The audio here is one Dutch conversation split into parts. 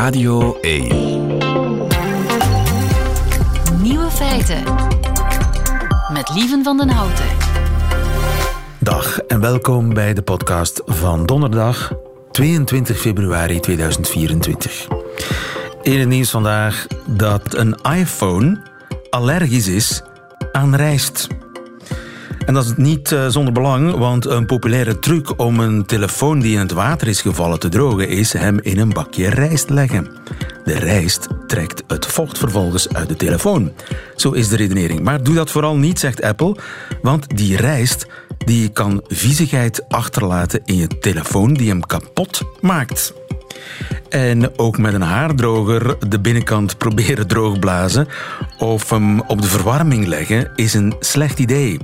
Radio 1. Nieuwe feiten. Met Lieven van den Houten. Dag en welkom bij de podcast van donderdag 22 februari 2024. In het nieuws vandaag dat een iPhone allergisch is aan rijst. En dat is niet uh, zonder belang, want een populaire truc om een telefoon die in het water is gevallen te drogen is hem in een bakje rijst leggen. De rijst trekt het vocht vervolgens uit de telefoon. Zo is de redenering. Maar doe dat vooral niet, zegt Apple, want die rijst die kan viezigheid achterlaten in je telefoon die hem kapot maakt. En ook met een haardroger de binnenkant proberen droogblazen of hem op de verwarming leggen is een slecht idee.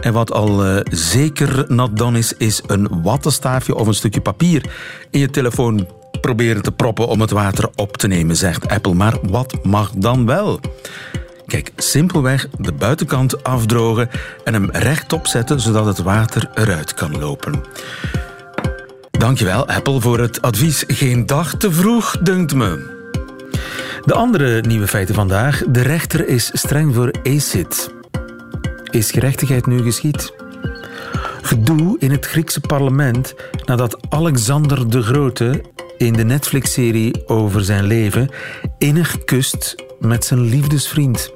En wat al uh, zeker nat dan is, is een wattenstaafje of een stukje papier in je telefoon proberen te proppen om het water op te nemen, zegt Apple. Maar wat mag dan wel? Kijk, simpelweg de buitenkant afdrogen en hem rechtop zetten zodat het water eruit kan lopen. Dankjewel, Apple, voor het advies. Geen dag te vroeg, dunkt me. De andere nieuwe feiten vandaag. De rechter is streng voor ACID. Is gerechtigheid nu geschied? Gedoe in het Griekse parlement nadat Alexander de Grote in de Netflix-serie over zijn leven innig kust met zijn liefdesvriend.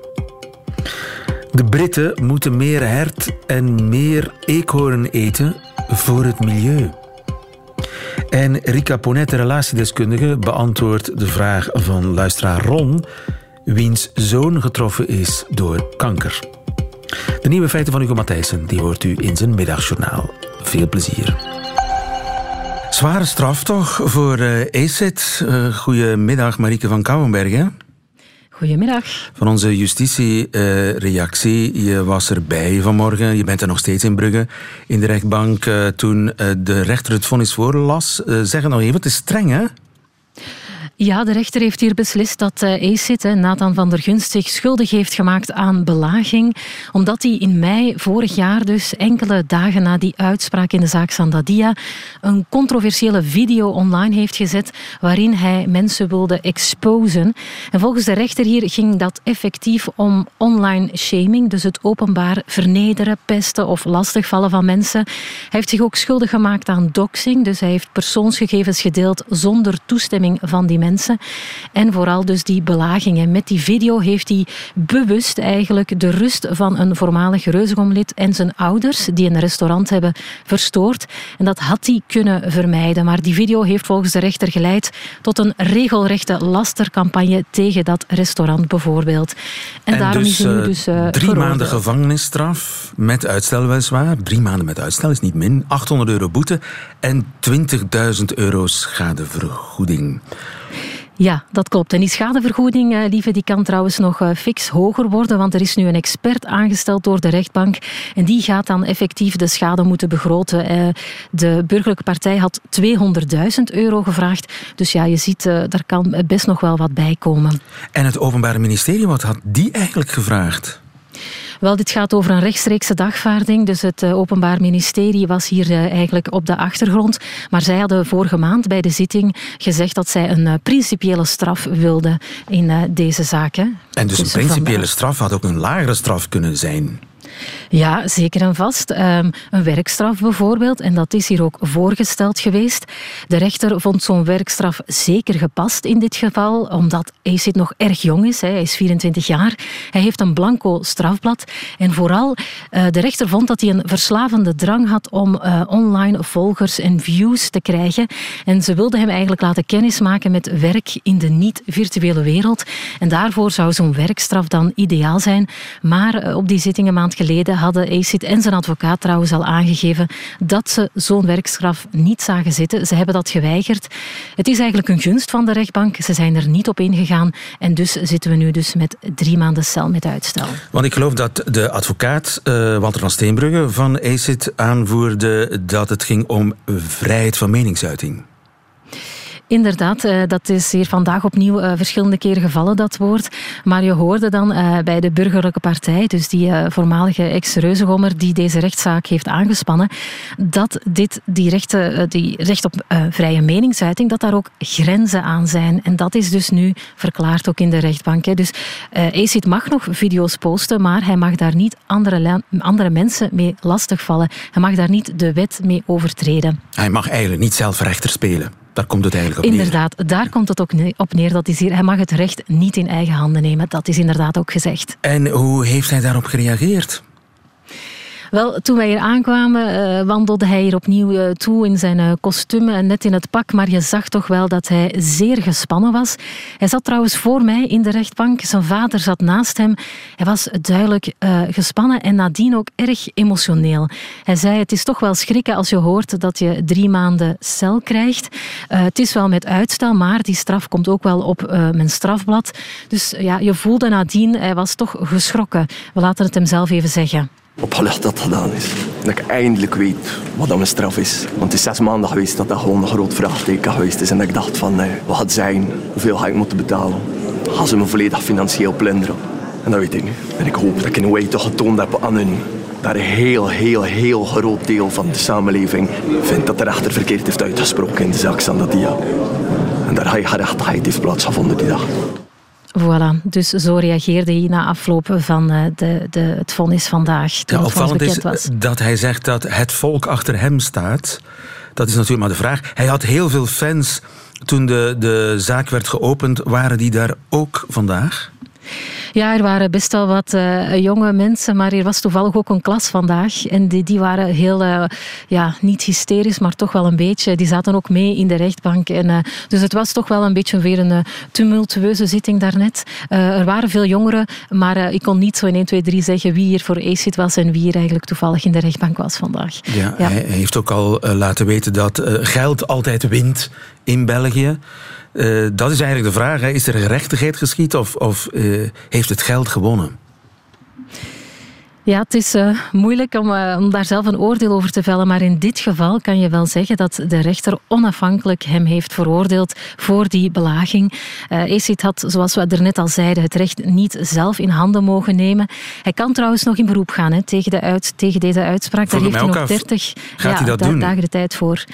De Britten moeten meer hert en meer eekhoorn eten voor het milieu. En Rika Ponet, de relatiedeskundige, beantwoordt de vraag van luisteraar Ron, wiens zoon getroffen is door kanker. De nieuwe feiten van Hugo Matthijssen, die hoort u in zijn middagjournaal. Veel plezier. Zware straf toch voor uh, ESET. Uh, goedemiddag, Marieke van Kouwenbergen. Goedemiddag. Van onze justitiereactie. Uh, je was erbij vanmorgen. Je bent er nog steeds in Brugge in de rechtbank uh, toen de rechter het vonnis voorlas. zeg het nog even, het is streng hè? Ja, de rechter heeft hier beslist dat uh, ACID, Nathan van der Gunst, zich schuldig heeft gemaakt aan belaging. Omdat hij in mei vorig jaar, dus enkele dagen na die uitspraak in de zaak Sandadia, een controversiële video online heeft gezet waarin hij mensen wilde exposen. En volgens de rechter hier ging dat effectief om online shaming, dus het openbaar vernederen, pesten of lastigvallen van mensen. Hij heeft zich ook schuldig gemaakt aan doxing, dus hij heeft persoonsgegevens gedeeld zonder toestemming van die mensen. En vooral dus die belagingen. Met die video heeft hij bewust eigenlijk de rust van een voormalig reuzegomlid en zijn ouders, die een restaurant hebben, verstoord. En dat had hij kunnen vermijden. Maar die video heeft volgens de rechter geleid tot een regelrechte lastercampagne tegen dat restaurant bijvoorbeeld. En, en daarom dus, is hij nu dus uh, Drie maanden gevangenisstraf, met uitstel weliswaar. Drie maanden met uitstel is niet min. 800 euro boete en 20.000 euro schadevergoeding. Ja, dat klopt. En die schadevergoeding, eh, lieve, die kan trouwens nog uh, fix hoger worden, want er is nu een expert aangesteld door de rechtbank en die gaat dan effectief de schade moeten begroten. Uh, de burgerlijke partij had 200.000 euro gevraagd, dus ja, je ziet, daar kan best nog wel wat bij komen. En het Openbaar Ministerie, wat had die eigenlijk gevraagd? Wel, dit gaat over een rechtstreekse dagvaarding. Dus het eh, Openbaar Ministerie was hier eh, eigenlijk op de achtergrond. Maar zij hadden vorige maand bij de zitting gezegd dat zij een eh, principiële straf wilden in deze zaak. En dus, dus een principiële straf had ook een lagere straf kunnen zijn? Ja, zeker en vast. Um, een werkstraf bijvoorbeeld, en dat is hier ook voorgesteld geweest. De rechter vond zo'n werkstraf zeker gepast in dit geval, omdat Acid nog erg jong is. Hij is 24 jaar. Hij heeft een blanco strafblad. En vooral, uh, de rechter vond dat hij een verslavende drang had om uh, online volgers en views te krijgen. En ze wilde hem eigenlijk laten kennismaken met werk in de niet-virtuele wereld. En daarvoor zou zo'n werkstraf dan ideaal zijn. Maar uh, op die zitting een maand geleden hadden ACID en zijn advocaat trouwens al aangegeven dat ze zo'n werkstraf niet zagen zitten. Ze hebben dat geweigerd. Het is eigenlijk een gunst van de rechtbank. Ze zijn er niet op ingegaan. En dus zitten we nu dus met drie maanden cel met uitstel. Want ik geloof dat de advocaat uh, Walter van Steenbrugge van ACID aanvoerde dat het ging om vrijheid van meningsuiting. Inderdaad, uh, dat is hier vandaag opnieuw uh, verschillende keren gevallen, dat woord. Maar je hoorde dan uh, bij de burgerlijke partij, dus die voormalige ex-reuzegommer die deze rechtszaak heeft aangespannen, dat dit, die, rechten, die recht op vrije meningsuiting, dat daar ook grenzen aan zijn. En dat is dus nu verklaard ook in de rechtbank. Dus ACID mag nog video's posten, maar hij mag daar niet andere, andere mensen mee lastigvallen. Hij mag daar niet de wet mee overtreden. Hij mag eigenlijk niet zelf rechter spelen. Daar komt het eigenlijk op neer. Inderdaad, daar komt het ook op neer. Dat is hier, hij mag het recht niet in eigen handen nemen. Dat is inderdaad ook gezegd. En hoe heeft hij daarop gereageerd? Wel, toen wij hier aankwamen, uh, wandelde hij hier opnieuw uh, toe in zijn uh, kostuum en net in het pak. Maar je zag toch wel dat hij zeer gespannen was. Hij zat trouwens voor mij in de rechtbank. Zijn vader zat naast hem. Hij was duidelijk gespannen en nadien ook erg emotioneel. Hij zei: Het is toch wel schrikken als je hoort dat je drie maanden cel krijgt. het is wel met uitstel, maar die straf komt ook wel op mijn strafblad. Dus ja, je voelde nadien, hij was toch geschrokken. We laten het hem zelf even zeggen opgelucht dat het gedaan is. Dat ik eindelijk weet wat dat mijn straf is. Want het is zes maanden geweest dat dat gewoon een groot vraagteken geweest is. En dat ik dacht van, nee, wat gaat het zijn? Hoeveel ga ik moeten betalen? Gaan ze me volledig financieel plunderen? En dat weet ik nu. En ik hoop dat ik in een way toch getoond heb aan hun dat een heel, heel, heel groot deel van de samenleving vindt dat de rechter verkeerd heeft uitgesproken in de zaak Sandadia. En daar gerechtigheid heeft plaatsgevonden die dag. Voilà, dus zo reageerde hij na afloop van eh, de, de, het vonnis vandaag. Ja, opvallend is was. dat hij zegt dat het volk achter hem staat. Dat is natuurlijk maar de vraag. Hij had heel veel fans toen de, de zaak werd geopend. Waren die daar ook vandaag? Ja, er waren best wel wat uh, jonge mensen, maar er was toevallig ook een klas vandaag. En die, die waren heel, uh, ja, niet hysterisch, maar toch wel een beetje. Die zaten ook mee in de rechtbank. En, uh, dus het was toch wel een beetje weer een tumultueuze zitting daarnet. er waren veel jongeren, maar ik kon niet zo in 1, 2, 3 zeggen wie hier voor ACID was en wie hier eigenlijk toevallig in de rechtbank was vandaag. Ja, ja. hij heeft ook al laten weten dat geld altijd wint in België. Uh, dat is eigenlijk de vraag. Hè. Is er gerechtigheid geschied of, of uh, heeft het geld gewonnen? Ja, het is uh, moeilijk om, uh, om, daar zelf een oordeel over te vellen. Maar in dit geval kan je wel zeggen dat de rechter onafhankelijk hem heeft veroordeeld voor die belaging. Uh, eh, Acid had, zoals we er net al zeiden, het recht niet zelf in handen mogen nemen. Hij kan trouwens nog in beroep gaan hè, tegen, de uit, tegen deze uitspraak. Daar heeft hij nog 30 ja, dagen de tijd voor.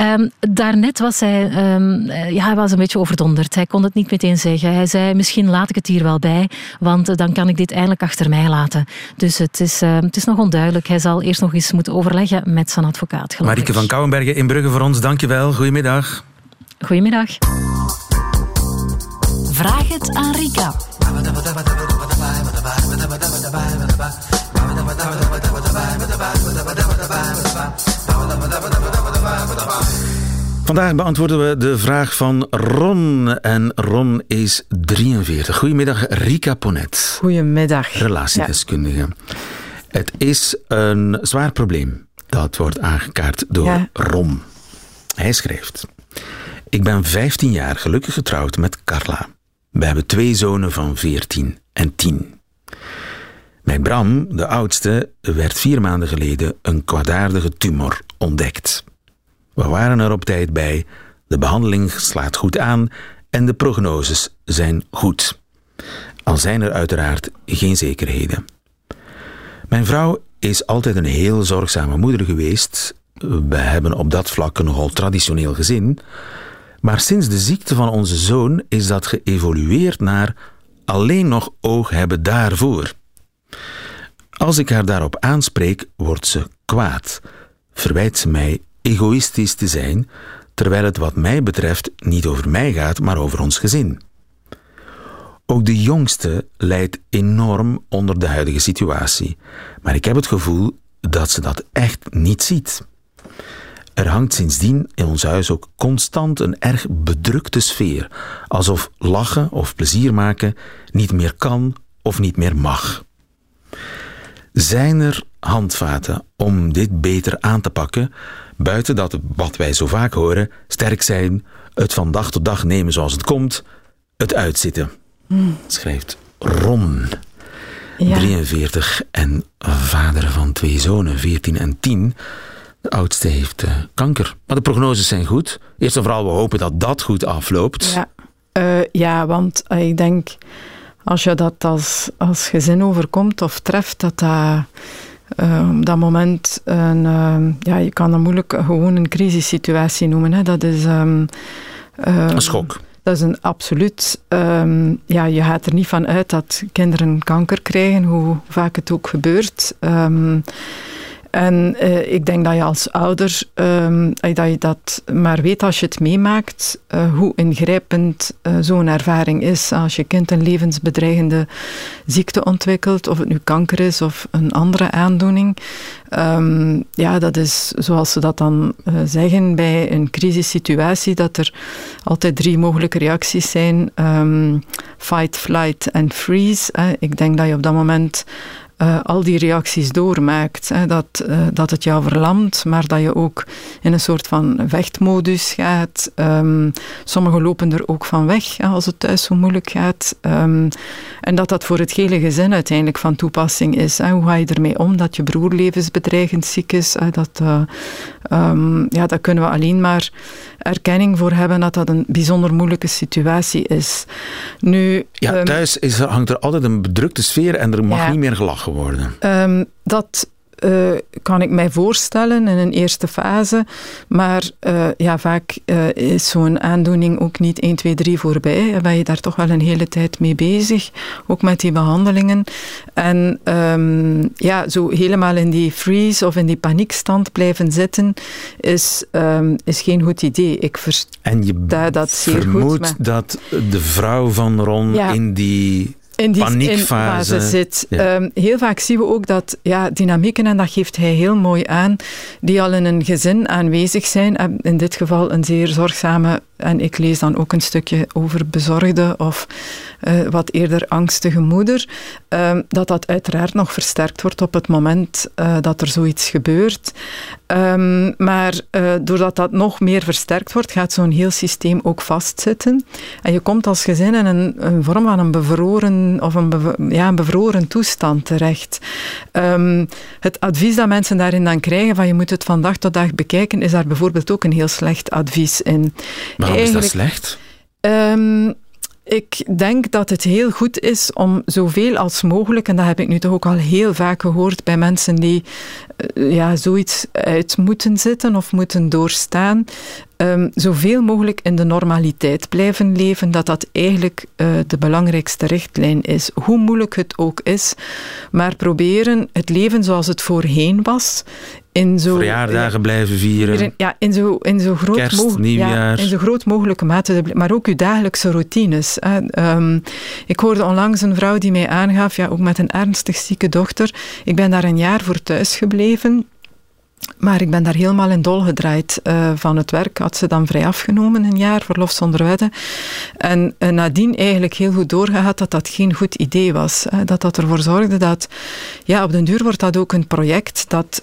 Um, daarnet was hij, um, ja, hij was een beetje overdonderd. Hij kon het niet meteen zeggen. Hij zei, misschien laat ik het hier wel bij, want dan kan ik dit eindelijk achter mij laten. Dus het is, uh, het is nog onduidelijk. Hij zal eerst nog eens moeten overleggen met zijn advocaat. Marike van Kouwenbergen in Brugge voor ons, dankjewel. Goedemiddag. Goedemiddag. Vraag het aan Rika. Vandaag beantwoorden we de vraag van Ron. En Ron is 43. Goedemiddag, Rika Ponet. Goedemiddag. Relatiedeskundige. Het is een zwaar probleem dat wordt aangekaart door Ron. Hij schrijft: Ik ben 15 jaar gelukkig getrouwd met Carla. We hebben twee zonen van 14 en 10. Mijn Bram, de oudste, werd vier maanden geleden een kwaadaardige tumor ontdekt. We waren er op tijd bij, de behandeling slaat goed aan en de prognoses zijn goed. Al zijn er uiteraard geen zekerheden. Mijn vrouw is altijd een heel zorgzame moeder geweest. We hebben op dat vlak een nogal traditioneel gezin. Maar sinds de ziekte van onze zoon is dat geëvolueerd naar alleen nog oog hebben daarvoor. Als ik haar daarop aanspreek, wordt ze kwaad. Verwijt ze mij egoïstisch te zijn, terwijl het wat mij betreft niet over mij gaat, maar over ons gezin. Ook de jongste lijdt enorm onder de huidige situatie, maar ik heb het gevoel dat ze dat echt niet ziet. Er hangt sindsdien in ons huis ook constant een erg bedrukte sfeer, alsof lachen of plezier maken niet meer kan of niet meer mag. Zijn er handvaten om dit beter aan te pakken, buiten dat wat wij zo vaak horen, sterk zijn, het van dag tot dag nemen zoals het komt, het uitzitten? schrijft Ron. 43 en vader van twee zonen, 14 en 10. De oudste heeft uh, kanker. Maar de prognoses zijn goed. Eerst en vooral, we hopen dat dat goed afloopt. Ja, uh, ja want uh, ik denk, als je dat als, als gezin overkomt of treft, dat dat op dat moment een, ja, je kan dat moeilijk gewoon een crisissituatie noemen. Hè. Dat is... Um, een schok. Dat is een absoluut. Um, ja, je gaat er niet van uit dat kinderen kanker krijgen, hoe vaak het ook gebeurt. Um, en uh, ik denk dat je als ouder, um, dat je dat maar weet als je het meemaakt, uh, hoe ingrijpend zo'n ervaring is. Als je kind een levensbedreigende ziekte ontwikkelt, of het nu kanker is of een andere aandoening. Um, ja, dat is zoals ze dat dan zeggen bij een crisissituatie, dat er altijd drie mogelijke reacties zijn. Um, fight, flight en freeze. Ik denk dat je op dat moment uh, al die reacties doormaakt. Hè, dat, uh, dat het jou verlamt, maar dat je ook in een soort van vechtmodus gaat. Um, sommigen lopen er ook van weg hè, als het thuis zo moeilijk gaat. Um, en dat dat voor het hele gezin uiteindelijk van toepassing is. Hè. Hoe ga je ermee om dat je broer levensbedreigend ziek is? Dat, uh, um, ja, daar kunnen we alleen maar erkenning voor hebben dat dat een bijzonder moeilijke situatie is. Nu, ja, thuis is, hangt er altijd een bedrukte sfeer en er mag ja, niet meer gelachen worden. Um, dat uh, kan ik mij voorstellen in een eerste fase. Maar uh, ja, vaak uh, is zo'n aandoening ook niet 1, 2, 3 voorbij. Dan ben je daar toch wel een hele tijd mee bezig. Ook met die behandelingen. En um, ja, zo helemaal in die freeze of in die paniekstand blijven zitten is, um, is geen goed idee. Ik en je dat zeer goed, maar... dat de vrouw van Ron ja. in die in die paniekfase zit. Ja. Um, heel vaak zien we ook dat ja, dynamieken, en dat geeft hij heel mooi aan, die al in een gezin aanwezig zijn. In dit geval een zeer zorgzame, en ik lees dan ook een stukje over bezorgde of uh, wat eerder angstige moeder, um, dat dat uiteraard nog versterkt wordt op het moment uh, dat er zoiets gebeurt. Um, maar uh, doordat dat nog meer versterkt wordt, gaat zo'n heel systeem ook vastzitten. En je komt als gezin in een, een vorm van een bevroren of een, bev ja, een bevroren toestand terecht. Um, het advies dat mensen daarin dan krijgen, van je moet het van dag tot dag bekijken, is daar bijvoorbeeld ook een heel slecht advies in. Waarom Eigenlijk, is dat slecht? Um, ik denk dat het heel goed is om zoveel als mogelijk, en dat heb ik nu toch ook al heel vaak gehoord bij mensen die uh, ja, zoiets uit moeten zitten of moeten doorstaan, um, zoveel mogelijk in de normaliteit blijven leven, dat dat eigenlijk uh, de belangrijkste richtlijn is. Hoe moeilijk het ook is, maar proberen het leven zoals het voorheen was, in zo, verjaardagen blijven vieren. Ja, in zo, in zo, groot, Kerst, ja, in zo groot mogelijke mate, maar ook uw dagelijkse routines. Um, ik hoorde onlangs een vrouw die mij aangaf, ja, ook met een ernstig zieke dochter, ik ben daar een jaar voor thuis gebleven. Maar ik ben daar helemaal in dol gedraaid uh, van het werk. Had ze dan vrij afgenomen, een jaar, verlof zonder wetten. En uh, nadien eigenlijk heel goed doorgehad dat dat geen goed idee was. Uh, dat dat ervoor zorgde dat, ja, op den duur wordt dat ook een project dat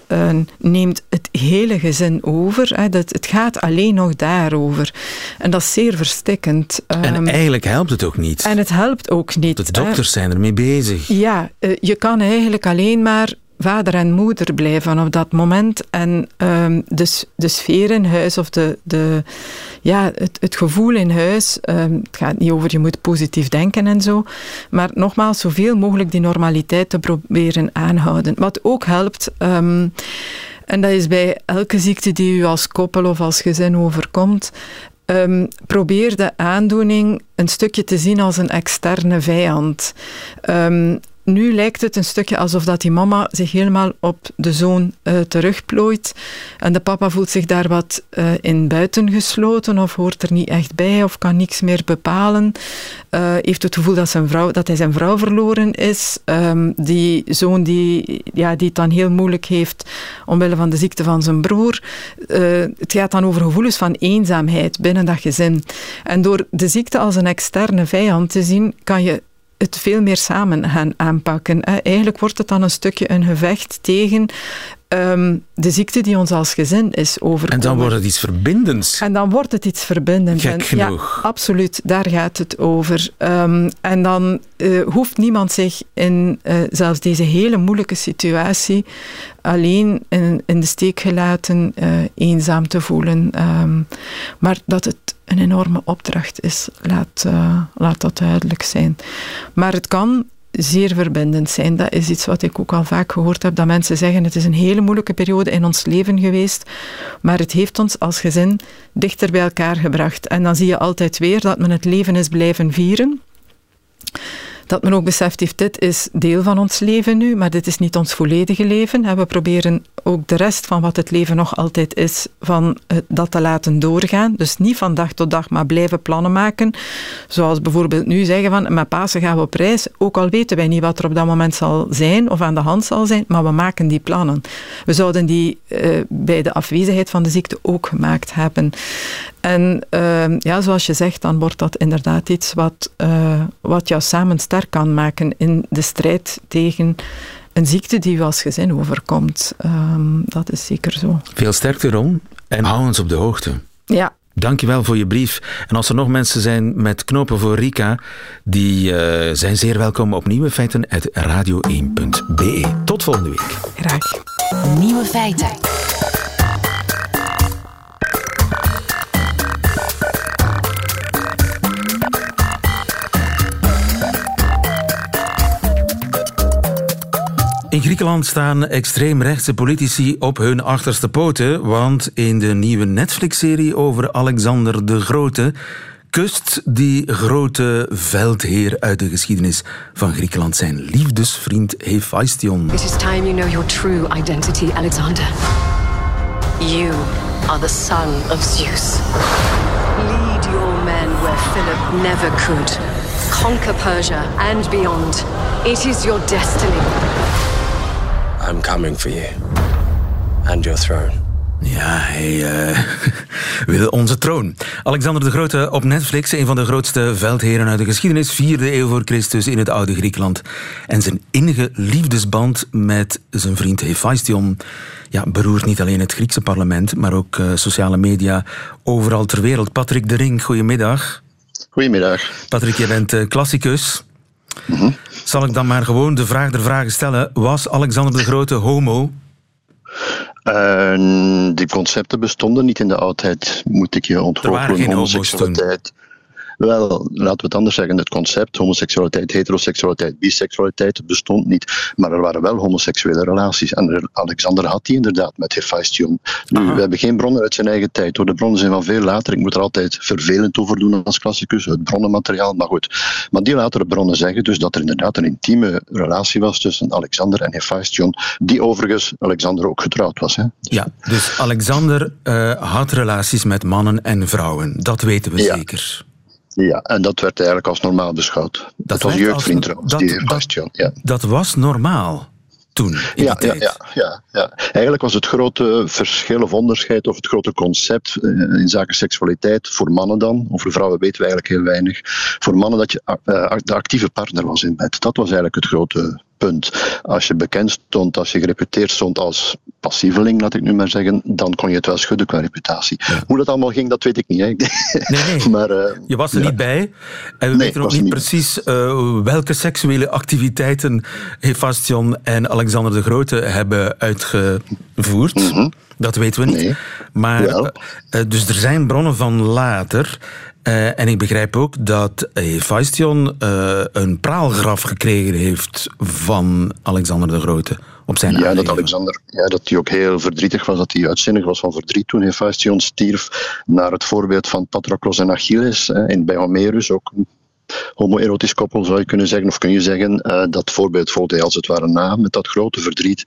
neemt het hele gezin over. dat, het gaat alleen nog daarover. En dat is zeer verstikkend. En um, eigenlijk helpt het ook niet. En het helpt ook niet. De dokters zijn ermee bezig. Ja, je kan eigenlijk alleen maar vader en moeder blijven op dat moment. En um, de, de sfeer in huis of de, de, ja, het, het gevoel in huis, um, het gaat niet over je moet positief denken en zo, maar nogmaals, zoveel mogelijk die normaliteit te proberen aanhouden. Wat ook helpt, um, en dat is bij elke ziekte die u als koppel of als gezin overkomt, Um, probeer de aandoening een stukje te zien als een externe vijand. Nu lijkt het een stukje alsof dat die mama zich helemaal op de zoon uh, terugplooit. En de papa voelt zich daar wat uh, in buiten gesloten of hoort er niet echt bij of kan niks meer bepalen. Uh, heeft het gevoel dat, zijn vrouw, dat hij zijn vrouw verloren is. Um, die zoon die, ja, die het dan heel moeilijk heeft omwille van de ziekte van zijn broer. het gaat dan over gevoelens van eenzaamheid binnen dat gezin. En door de ziekte als een externe vijand te zien, kan je het veel meer samen gaan aanpakken. Eigenlijk wordt het dan een stukje een gevecht tegen ehm, de ziekte die ons als gezin is overkomen. En dan wordt het iets verbindends. En dan wordt het iets verbindends. Gek genoeg. Ja, absoluut, daar gaat het over. Ehm, en dan uh, hoeft niemand zich in uh, zelfs deze hele moeilijke situatie alleen in, in de steek gelaten, uh, eenzaam te voelen. Um, maar dat het een enorme opdracht is, laat, laat dat duidelijk zijn. Maar het kan zeer verbindend zijn. Dat is iets wat ik ook al vaak gehoord heb, dat mensen zeggen het is een hele moeilijke periode in ons leven geweest, maar het heeft ons als gezin dichter bij elkaar gebracht. En dan zie je altijd weer dat men het leven is blijven vieren dat men ook beseft heeft, dit is deel van ons leven nu, maar dit is niet ons volledige leven. We proberen ook de rest van wat het leven nog altijd is, van dat te laten doorgaan. Dus niet van dag tot dag, maar blijven plannen maken. Zoals bijvoorbeeld nu zeggen van, met Pasen gaan we op reis, ook al weten wij niet wat er op dat moment zal zijn of aan de hand zal zijn, maar we maken die plannen. We zouden die uh, bij de afwezigheid van de ziekte ook gemaakt hebben. En uh, ja, zoals je zegt, dan wordt dat inderdaad iets wat, uh, wat jou samen sterk kan maken in de strijd tegen een ziekte die u als gezin overkomt. Um, dat is zeker zo. Veel sterkte, Ron. En hou ons op de hoogte. Ja, Dankjewel voor je brief. En als er nog mensen zijn met knopen voor Rika, die uh, zijn zeer welkom op Nieuwe Feiten uit radio1.be. Tot volgende week. Graag. Nieuwe Feiten. In Griekenland staan extreemrechtse politici op hun achterste poten, want in de nieuwe Netflix-serie over Alexander de Grote kust die grote veldheer uit de geschiedenis van Griekenland zijn liefdesvriend Hephaestion. It is time you know your true identity, Alexander. You are the son of Zeus. Lead your men where Philip never could. Conquer Persia and beyond. It is your destiny. I'm coming for you. And your throne. Ja, hij uh, wil onze troon. Alexander de Grote op Netflix, een van de grootste veldheren uit de geschiedenis, vierde eeuw voor Christus in het oude Griekenland. En zijn innige liefdesband met zijn vriend Hephaestion ja, beroert niet alleen het Griekse parlement, maar ook uh, sociale media overal ter wereld. Patrick de Ring, goedemiddag. Goedemiddag. Patrick, je bent uh, klassicus. Mm -hmm. Zal ik dan maar gewoon de vraag der vragen stellen. Was Alexander de Grote homo? Uh, die concepten bestonden niet in de oudheid, moet ik je onthouden. Er waren geen homo's toen. Wel, laten we het anders zeggen. Het concept homoseksualiteit, heteroseksualiteit, biseksualiteit bestond niet. Maar er waren wel homoseksuele relaties. En Alexander had die inderdaad met Hephaestion. Nu, we hebben geen bronnen uit zijn eigen tijd. Hoor. De bronnen zijn van veel later. Ik moet er altijd vervelend over doen als klassicus. Het bronnenmateriaal, maar goed. Maar die latere bronnen zeggen dus dat er inderdaad een intieme relatie was tussen Alexander en Hephaestion. Die overigens Alexander ook getrouwd was. Hè. Ja, dus Alexander uh, had relaties met mannen en vrouwen. Dat weten we ja. zeker. Ja, en dat werd eigenlijk als normaal beschouwd. Dat, was jeugdvriend trouwens, dat, die dat, ja. dat was normaal toen, ja, tijd. Ja, ja, ja, Eigenlijk was het grote verschil of onderscheid of het grote concept in zaken seksualiteit voor mannen dan, of voor vrouwen weten we eigenlijk heel weinig, voor mannen dat je de actieve partner was in bed. Dat was eigenlijk het grote punt. Als je bekend stond, als je gereputeerd stond als passieveling, laat ik nu maar zeggen, dan kon je het wel schudden qua reputatie. Ja. Hoe dat allemaal ging, dat weet ik niet. Hè. Nee, nee. maar, uh, je was er ja. niet bij. En we nee, weten ook niet, niet precies uh, welke seksuele activiteiten Hephaestion en Alexander de Grote hebben uitgevoerd. Mm -hmm. Dat weten we niet. Maar, uh, dus er zijn bronnen van later. Uh, en ik begrijp ook dat Hephaestion uh, een praalgraf gekregen heeft van Alexander de Grote op zijn Ja, dat Alexander, ja, dat hij ook heel verdrietig was, dat hij uitzinnig was van verdriet toen Hephaestion stierf, naar het voorbeeld van Patroclus en Achilles, hè, in, bij Homerus, ook een homoerotisch koppel zou je kunnen zeggen, of kun je zeggen, uh, dat voorbeeld volgde hij als het ware na, met dat grote verdriet.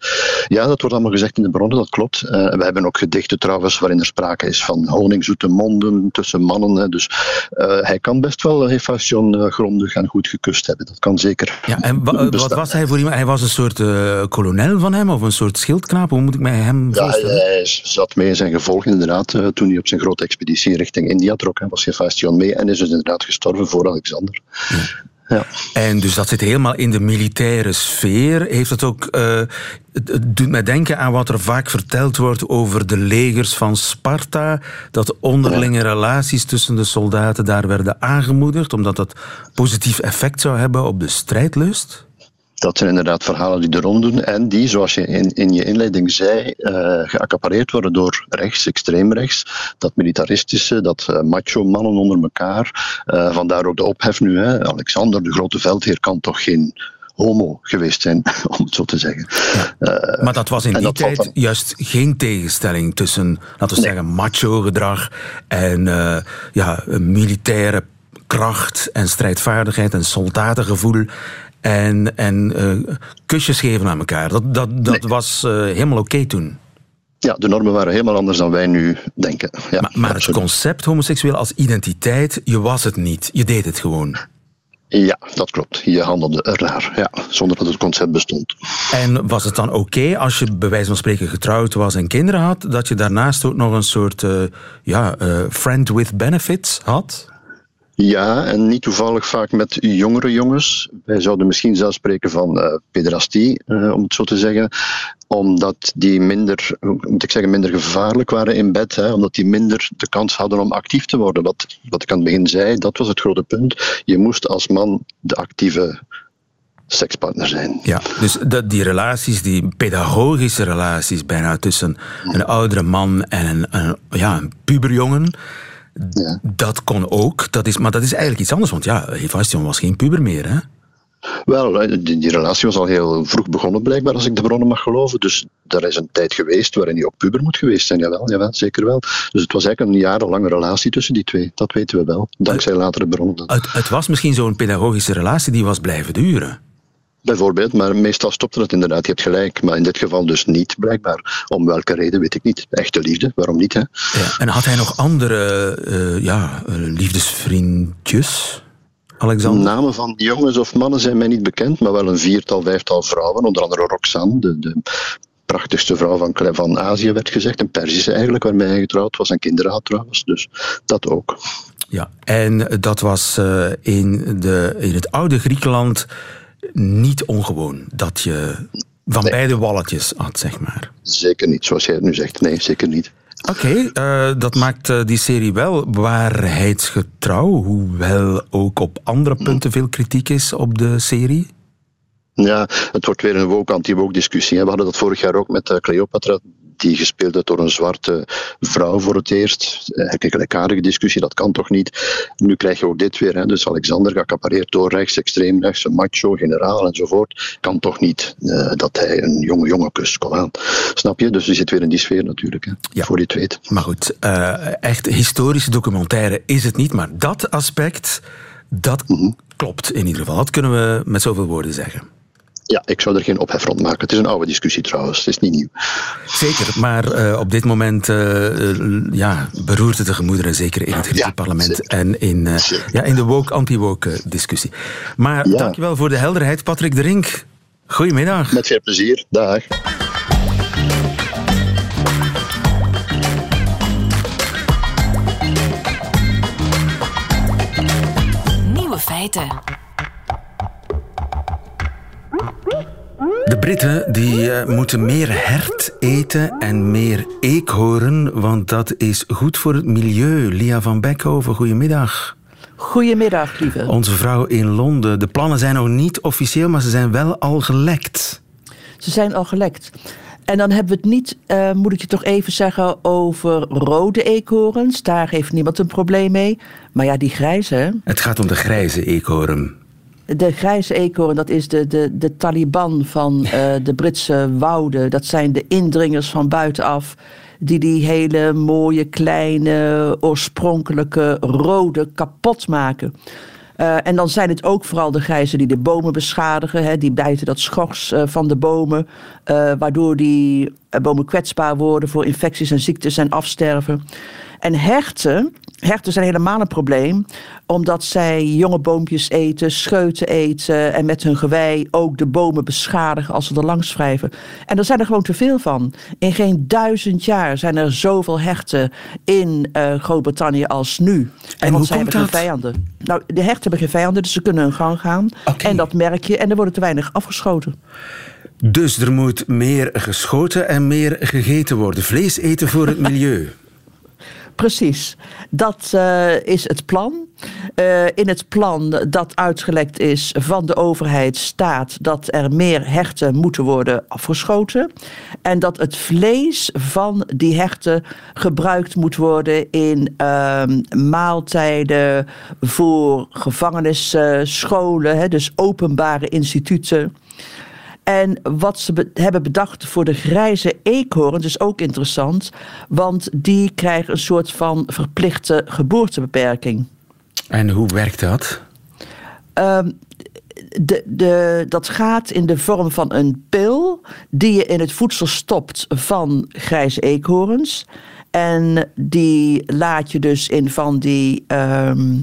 Ja, dat wordt allemaal gezegd in de bronnen, dat klopt. Uh, we hebben ook gedichten trouwens, waarin er sprake is van honingzoete monden tussen mannen. Hè. Dus uh, hij kan best wel Hephaestion grondig en goed gekust hebben, dat kan zeker. Ja, en wa wat was hij voor iemand? Hij was een soort kolonel van hem, of een soort schildknaap? Hoe moet ik mij hem ja, voorstellen? hij zat mee in zijn gevolg inderdaad, toen hij op zijn grote expeditie richting India trok. Hè, was Hephaestion mee en is dus inderdaad gestorven voor Alexander. Ja. Ja. En dus dat zit helemaal in de militaire sfeer. Heeft het ook... Uh, het, doet mij denken aan wat er vaak verteld wordt over de legers van Sparta. Dat onderlinge relaties tussen de soldaten daar werden aangemoedigd, omdat dat positief effect zou hebben op de strijdlust. Dat zijn inderdaad verhalen die de rond doen en die, zoals je in, in je inleiding zei, uh, geaccapareerd worden door rechts, extreem rechts. Dat militaristische, dat uh, macho-mannen onder elkaar. Uh, vandaar ook de ophef nu. Hè. Alexander, de grote veldheer, kan toch geen homo geweest zijn, om het zo te zeggen. Ja. maar dat was in die tijd juist geen tegenstelling tussen, laten we zeggen, macho-gedrag en ja, militaire kracht en strijdvaardigheid en soldatengevoel en, en uh, kusjes geven aan elkaar. Dat, dat, dat was uh, helemaal oké okay toen. Ja, de normen waren helemaal anders dan wij nu denken. Ja, maar, maar het concept homoseksueel als identiteit, je was het niet. Je deed het gewoon. Ja, dat klopt. Je handelde raar, ja, zonder dat het concept bestond. En was het dan oké als je bij wijze van spreken getrouwd was en kinderen had, dat je daarnaast ook nog een soort uh, ja, friend with benefits had? Ja, en niet toevallig vaak met jongere jongens. Wij zouden misschien zelfs spreken van uh, pederastie, uh, om het zo te zeggen. Omdat die minder, moet ik zeggen, minder gevaarlijk waren in bed. Hè, omdat die minder de kans hadden om actief te worden. Wat, wat ik aan het begin zei, dat was het grote punt. Je moest als man de actieve sekspartner zijn. Ja, dus dat die relaties, die pedagogische relaties bijna tussen een oudere man en een ja, een puberjongen ja. Dat kon ook, dat is, maar dat is eigenlijk iets anders, want ja, Hephaestion was geen puber meer, hè? Wel, eh, die, die, relatie was al heel vroeg begonnen, blijkbaar, als ik de bronnen mag geloven. Dus er is een tijd geweest waarin hij ook puber moet geweest zijn. Jawel, jawel, zeker wel. Dus het was eigenlijk een jarenlange relatie tussen die twee. Dat weten we wel, dankzij latere bronnen. Het, het was misschien zo'n pedagogische relatie die was blijven duren. Bijvoorbeeld, maar meestal stopte het inderdaad, je hebt gelijk. Maar in dit geval dus niet, blijkbaar. Om welke reden, weet ik niet. Echte liefde, waarom niet? Hè? Ja, en had hij nog andere uh, ja, eh, liefdesvriendjes? Alexander? Namen van jongens of mannen zijn mij niet bekend, maar wel een viertal, vijftal vrouwen. Onder andere Roxanne, de, de prachtigste vrouw van, van Azië, werd gezegd. Een Perzische eigenlijk, waarmee hij getrouwd was. En kinderen had trouwens, dus dat ook. Ja, en dat was uh, in, de, in het oude Griekenland niet ongewoon dat je van beide walletjes had, zeg maar. Zeker niet, zoals jij het nu zegt. Nee, zeker niet. Oké, okay, uh, dat maakt uh, die serie wel waarheidsgetrouw, hoewel ook op andere punten veel kritiek is op de serie. Ja, het wordt weer een woke-anti-woke discussie. We hadden dat vorig jaar ook met uh, Cleopatra die gespeeld werd door een zwarte vrouw voor het eerst. Eigenlijk een gelijkaardige discussie, dat kan toch niet. Nu krijg je ook dit weer. Hè. Dus Alexander geaccapareerd door rechts, extreem rechts, een macho, generaal enzovoort. Kan toch niet uh, dat hij een jonge jongen kust. Kom aan. Snap je? Dus je zit weer in die sfeer natuurlijk, hè, ja. voor je het weet. Maar goed, uh, echt historische documentaire is het niet. Maar dat aspect, dat mm -hmm. klopt in ieder geval. Dat kunnen we met zoveel woorden zeggen. Ja, ik zou er geen ophef rond maken. Het is een oude discussie trouwens, het is niet nieuw. Zeker, maar uh, op dit moment uh, ja, beroert het de gemoederen, zeker in het Griekse ja, parlement zeker. en in, uh, ja, in de woke, anti-woke discussie. Maar ja. dankjewel voor de helderheid, Patrick de Rink. Goedemiddag. Met veel plezier, dag. Nieuwe feiten. De Britten die, uh, moeten meer hert eten en meer eekhoorn, want dat is goed voor het milieu. Lia van Beckhoven, goedemiddag. Goedemiddag, lieve. Onze vrouw in Londen. De plannen zijn nog niet officieel, maar ze zijn wel al gelekt. Ze zijn al gelekt. En dan hebben we het niet, uh, moet ik je toch even zeggen, over rode eekhoorns. Daar heeft niemand een probleem mee. Maar ja, die grijze. Het gaat om de grijze eekhoorn. De grijze eekhoorn, dat is de, de, de Taliban van uh, de Britse wouden. Dat zijn de indringers van buitenaf. Die die hele mooie, kleine, oorspronkelijke rode kapot maken. Uh, en dan zijn het ook vooral de grijzen die de bomen beschadigen. Hè, die bijten dat schors uh, van de bomen. waardoor die bomen kwetsbaar worden voor infecties en ziektes en afsterven. En herten, herten zijn helemaal een probleem, omdat zij jonge boompjes eten, scheuten eten en met hun gewei ook de bomen beschadigen als ze er langs wrijven. En er zijn er gewoon te veel van. In geen duizend jaar zijn er zoveel herten in uh, Groot-Brittannië als nu. En hoe zij komt hebben dat? geen vijanden. Nou, de herten hebben geen vijanden, dus ze kunnen hun gang gaan. En dat merk je en er worden te weinig afgeschoten. Dus er moet meer geschoten en meer gegeten worden. Vlees eten voor het milieu. Precies, dat eh, is het plan. Eh, in het plan dat uitgelekt is van de overheid staat dat er meer herten moeten worden afgeschoten. En dat het vlees van die herten gebruikt moet worden in ehm, maaltijden voor gevangenissen, scholen, hè, dus openbare instituten. En wat ze be- hebben bedacht voor de grijze eekhoorns is ook interessant. Want die krijgen een soort van verplichte geboortebeperking. En hoe werkt dat? Ehm, de, de, dat gaat in de vorm van een pil die je in het voedsel stopt van grijze eekhoorns. En die laat je dus in van die, ehm,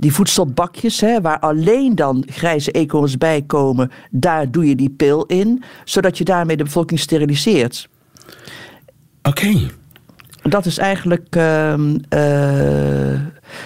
die voedselbakjes, hè, waar alleen dan grijze eekhoorns bij komen. Daar doe je die pil in, zodat je daarmee de bevolking steriliseert. Oké. Dat is eigenlijk. ehm, eh,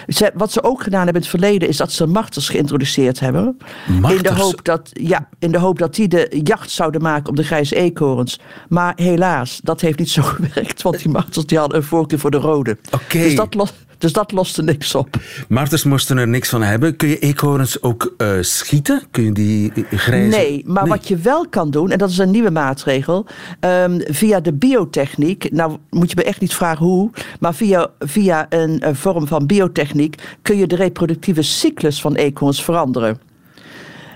ze- wat ze ook gedaan hebben in het verleden is dat ze marters geïntroduceerd hebben. In de, hoop dat, ja, in de hoop dat die de jacht zouden maken op de grijze eekhoorns. Maar helaas, dat heeft niet zo gewerkt. Want die marters die hadden een voorkeur voor de rode. Oké. Dus, dat los, dus dat loste niks op. Marters moesten er niks van hebben. Kun je eekhoorns ook eh, schieten? Kun je die eh, grijze... Nee, maar wat je wel kan doen, en dat is een nieuwe maatregel, ehm, via de biotechniek, nou moet je me echt niet vragen hoe, maar via, via een, eh, vorm van biotechniek kun je de reproductieve cyclus van eekhoorns veranderen.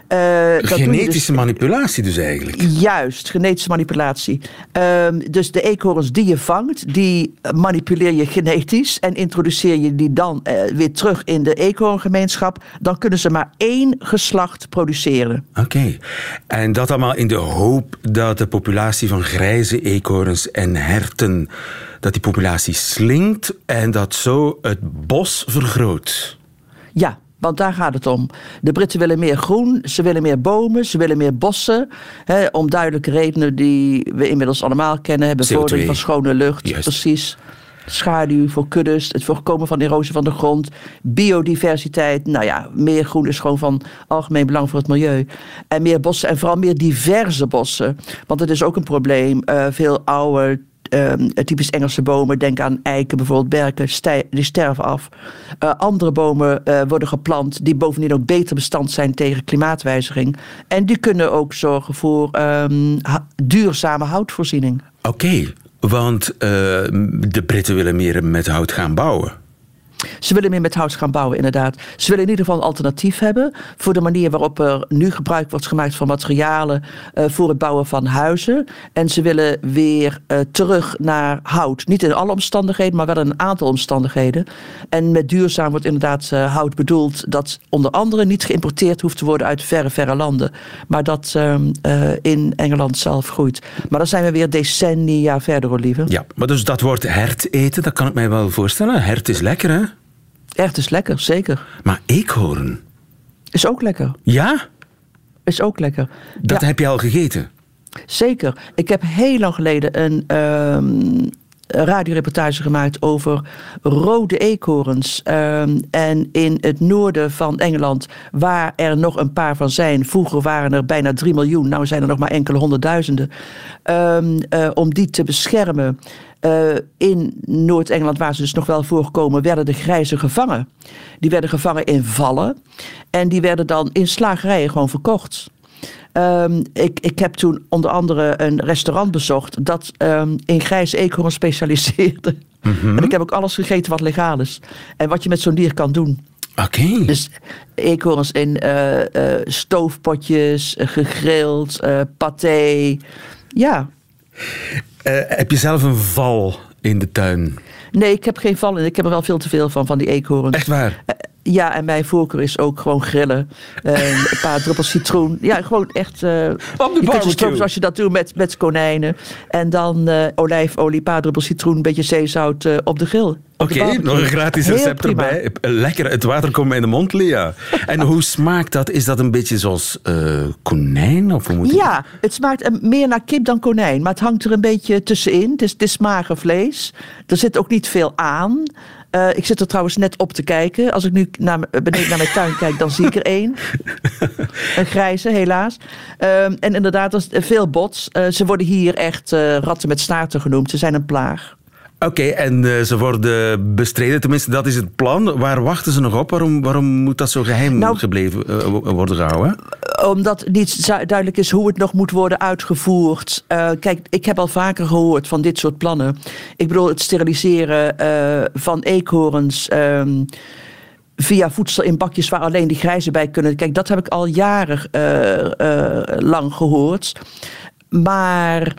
Eh, dat dus- Genetische manipulatie dus eigenlijk. Juist, genetische manipulatie. Ehm, dus de eekhoorns die je vangt, die manipuleer je genetisch en introduceer je die dan eh, weer terug in de eekhoorngemeenschap. Dan kunnen ze maar één geslacht produceren. Oké. En dat allemaal in de hoop dat de populatie van grijze eekhoorns en herten, dat die populatie slinkt en dat zo het bos vergroot. Ja, want daar gaat het om. De Britten willen meer groen, ze willen meer bomen, ze willen meer bossen. Hè, om duidelijke redenen die we inmiddels allemaal kennen. Bevordering CO2. van schone lucht, Juist. precies. Schaduw voor kuddes, het voorkomen van erosie van de grond, biodiversiteit. Nou ja, meer groen is gewoon van algemeen belang voor het milieu. En meer bossen en vooral meer diverse bossen. Want het is ook een probleem. eh, veel oude Ehm, typisch Engelse bomen, denk aan eiken, bijvoorbeeld berken, die sterven af. Eh, andere bomen eh, worden geplant die bovendien ook beter bestand zijn tegen klimaatwijziging. En die kunnen ook zorgen voor ehm, duurzame houtvoorziening. Oké, want eh, de Britten willen meer met hout gaan bouwen. Ze willen meer met hout gaan bouwen, inderdaad. Ze willen in ieder geval een alternatief hebben voor de manier waarop er nu gebruik wordt gemaakt van materialen eh, voor het bouwen van huizen. En ze willen weer eh, terug naar hout. Niet in alle omstandigheden, maar wel in een aantal omstandigheden. En met duurzaam wordt inderdaad eh, hout bedoeld dat onder andere niet geïmporteerd hoeft te worden uit verre, verre landen. Maar dat ehm, eh, in Engeland zelf groeit. Maar dan zijn we weer decennia verder, Olive. Ja, maar dus dat wordt hert eten, dat kan ik mij wel voorstellen. Hert is lekker, hè? Echt is lekker, zeker. Maar eekhoorn, Is ook lekker. ja? Is ook lekker. Dat Ja. heb je al gegeten. Zeker. Ik heb heel lang geleden een ehm, radioreportage gemaakt over rode eekhoorns. Ehm, en in het noorden van Engeland, waar er nog een paar van zijn. Vroeger waren er bijna 3 miljoen, nou zijn er nog maar enkele honderdduizenden. Ehm, eh, om die te beschermen. Eh, in Noord-Engeland, waar ze dus nog wel voorkomen, werden de grijzen gevangen. Die werden gevangen in vallen. En die werden dan in slagerijen gewoon verkocht. Ehm, ik, ik heb toen onder andere een restaurant bezocht dat ehm, in grijze eekhoorn specialiseerde. En ik heb ook alles gegeten wat legaal is. En wat je met zo'n dier kan doen. Oké. Dus eekhoorns in eh, eh, stoofpotjes, gegrild, paté. Ja. Eh, heb je zelf een val in de tuin? Nee, ik heb geen vallen. Ik heb er wel veel te veel van, van die eekhoorns. Echt waar? Eh, ja, en mijn voorkeur is ook gewoon grillen. Eh, een paar druppels citroen. Ja, gewoon echt... eh, je kunt je barbecue. stroop zoals je dat doet met, met konijnen. En dan eh, olijfolie, een paar druppels citroen, een beetje zeezout eh, op de grill. Oké, nog een gratis Heel recept prima. erbij. Lekker, het water komt mij in de mond, Lia. En hoe smaakt dat? Is dat een beetje zoals eh, konijn? Of hoe moet ik- Ja, het smaakt eh, meer naar kip dan konijn. Maar het hangt er een beetje tussenin. Het is, het is mager vlees. Er zit ook niet veel aan. Eh, ik zit er trouwens net op te kijken. Als ik nu naar, m- beneden naar mijn tuin kijk, dan zie ik er één. een grijze, helaas. Ehm, en inderdaad, er veel bots. Eh, ze worden hier echt eh, ratten met staarten genoemd. Ze zijn een plaag. Oké, en eh, ze worden bestreden, tenminste dat is het plan. Waar wachten ze nog op? Waarom, waarom moet dat zo geheim Nou- gebleven eh, wo- worden gehouden? omdat niet duidelijk is hoe het nog moet worden uitgevoerd. Eh, kijk, ik heb al vaker gehoord van dit soort plannen. Ik bedoel, het steriliseren eh, van eekhoorns. ehm, Via voedsel in bakjes waar alleen die grijzen bij kunnen. Kijk, dat heb ik al jaren eh, eh, lang gehoord. Maar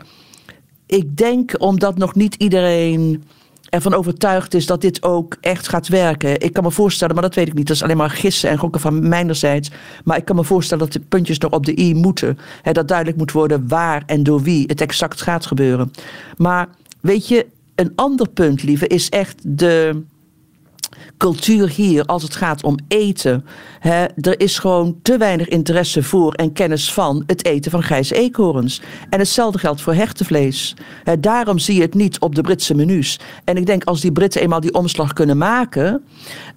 ik denk omdat nog niet iedereen ervan overtuigd is dat dit ook echt gaat werken. Ik kan me voorstellen, maar dat weet ik niet. Dat is alleen maar gissen en gokken van mijnerzijds. Maar ik kan me voorstellen dat de puntjes nog op de i moeten. Dat duidelijk moet worden waar en door wie het exact gaat gebeuren. Maar weet je, een ander punt, lieve, is echt de cultuur hier als het gaat om eten. Hè, er is gewoon te weinig interesse voor en kennis van het eten van grijze eekhoorns. En hetzelfde geldt voor hertenvlees. Hè, daarom zie je het niet op de Britse menus. En ik denk als die Britten eenmaal die omslag kunnen maken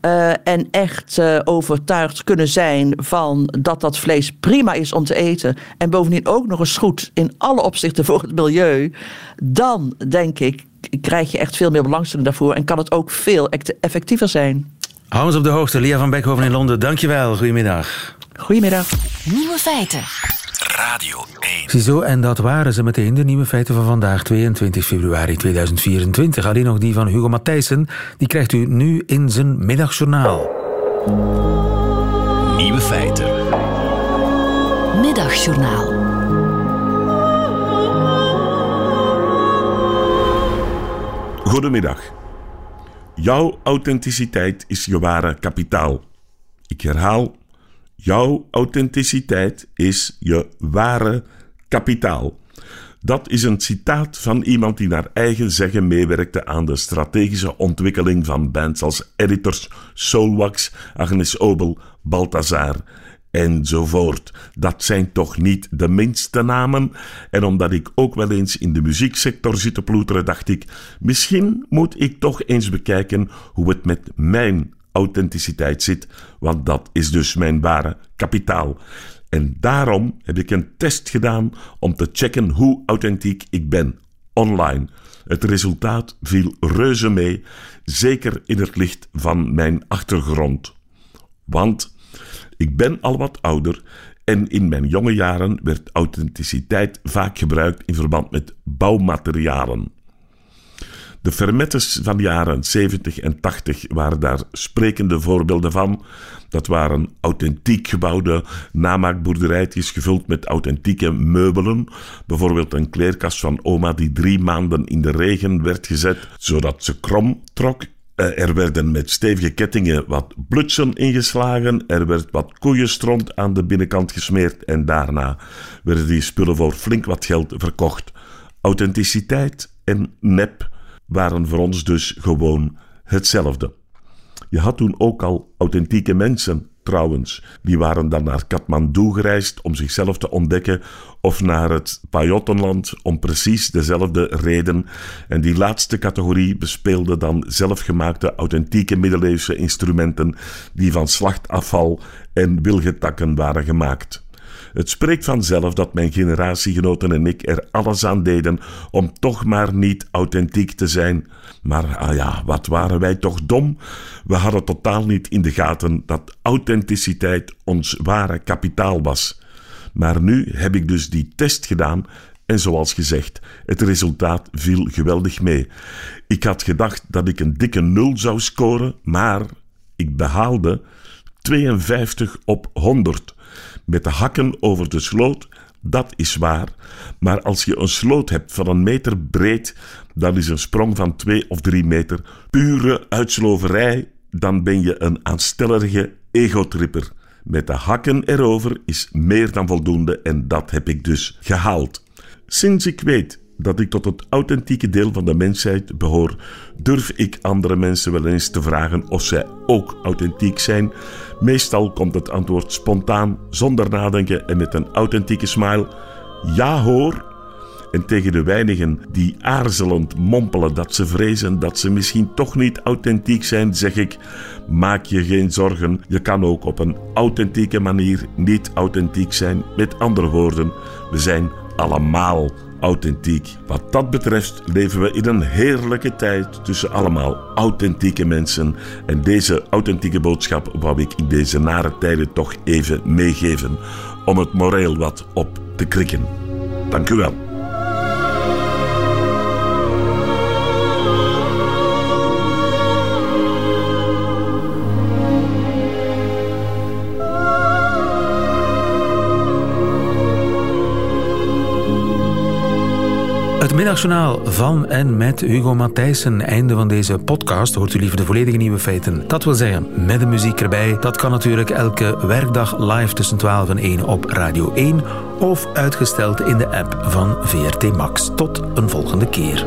eh, en echt eh, overtuigd kunnen zijn van dat dat vlees prima is om te eten en bovendien ook nog eens goed in alle opzichten voor het milieu, dan denk ik krijg je echt veel meer belangstelling daarvoor en kan het ook veel ect- effectiever zijn. Hou ons op de hoogte. Lia van Beckhoven in Londen, dankjewel. Goedemiddag. Goedemiddag. Nieuwe feiten. Radio 1. Ziezo, en dat waren ze meteen, de nieuwe feiten van vandaag, 22 februari 2024. Alleen nog die van Hugo Matthijssen, die krijgt u nu in zijn middagjournaal. Nieuwe feiten. Middagjournaal. Goedemiddag. Jouw authenticiteit is je ware kapitaal. Ik herhaal, jouw authenticiteit is je ware kapitaal. Dat is een citaat van iemand die naar eigen zeggen meewerkte aan de strategische ontwikkeling van bands als Editors, Soulwax, Agnes Obel, Balthazar enzovoort. Dat zijn toch niet de minste namen. En omdat ik ook wel eens in de muzieksector zit te ploeteren, dacht ik, misschien moet ik toch eens bekijken hoe het met mijn authenticiteit zit, want dat is dus mijn ware kapitaal. En daarom heb ik een test gedaan om te checken hoe authentiek ik ben online. Het resultaat viel reuze mee, zeker in het licht van mijn achtergrond. Want ik ben al wat ouder en in mijn jonge jaren werd authenticiteit vaak gebruikt in verband met bouwmaterialen. De fermettes van de jaren 70 en 80 waren daar sprekende voorbeelden van. Dat waren authentiek gebouwde namaakboerderijtjes gevuld met authentieke meubelen. Bijvoorbeeld een kleerkast van oma die drie maanden in de regen werd gezet, zodat ze krom trok. Eh, Er werden met stevige kettingen wat blutsen ingeslagen. Er werd wat koeienstront aan de binnenkant gesmeerd. En daarna werden die spullen voor flink wat geld verkocht. Authenticiteit en nep waren voor ons dus gewoon hetzelfde. Je had toen ook al authentieke mensen, trouwens. Die waren dan naar Kathmandu gereisd om zichzelf te ontdekken, of naar het Pajottenland om precies dezelfde reden. En die laatste categorie bespeelde dan zelfgemaakte authentieke middeleeuwse instrumenten die van slachtafval en wilgetakken waren gemaakt. Het spreekt vanzelf dat mijn generatiegenoten en ik er alles aan deden om toch maar niet authentiek te zijn. Maar ah ja, wat waren wij toch dom? We hadden totaal niet in de gaten dat authenticiteit ons ware kapitaal was. Maar nu heb ik dus die test gedaan en zoals gezegd, het resultaat viel geweldig mee. Ik had gedacht dat ik een dikke nul zou scoren, maar ik behaalde 52 op 100. Met de hakken over de sloot, dat is waar. Maar als je een sloot hebt van een meter breed, dan is een sprong van 2 of 3 meter pure uitsloverij. Dan ben je een aanstellerige egotripper. Met de hakken erover is meer dan voldoende en dat heb ik dus gehaald. Sinds ik weet dat ik tot het authentieke deel van de mensheid behoor, durf ik andere mensen wel eens te vragen of zij ook authentiek zijn. Meestal komt het antwoord spontaan, zonder nadenken en met een authentieke smile. Ja hoor, en tegen de weinigen die aarzelend mompelen dat ze vrezen dat ze misschien toch niet authentiek zijn, zeg ik: maak je geen zorgen. Je kan ook op een authentieke manier niet authentiek zijn. Met andere woorden, we zijn allemaal authentiek. Wat dat betreft leven we in een heerlijke tijd tussen allemaal authentieke mensen. En deze authentieke boodschap wou ik in deze nare tijden toch even meegeven om het moreel wat op te krikken. Dank u wel. Het middagjournaal van en met Hugo Matthijssen. Einde van deze podcast. Hoort u liever de volledige nieuwe feiten. Dat wil zeggen, met de muziek erbij. Dat kan natuurlijk elke werkdag live tussen 12 en 1 op Radio 1. Of uitgesteld in de app van VRT Max. Tot een volgende keer.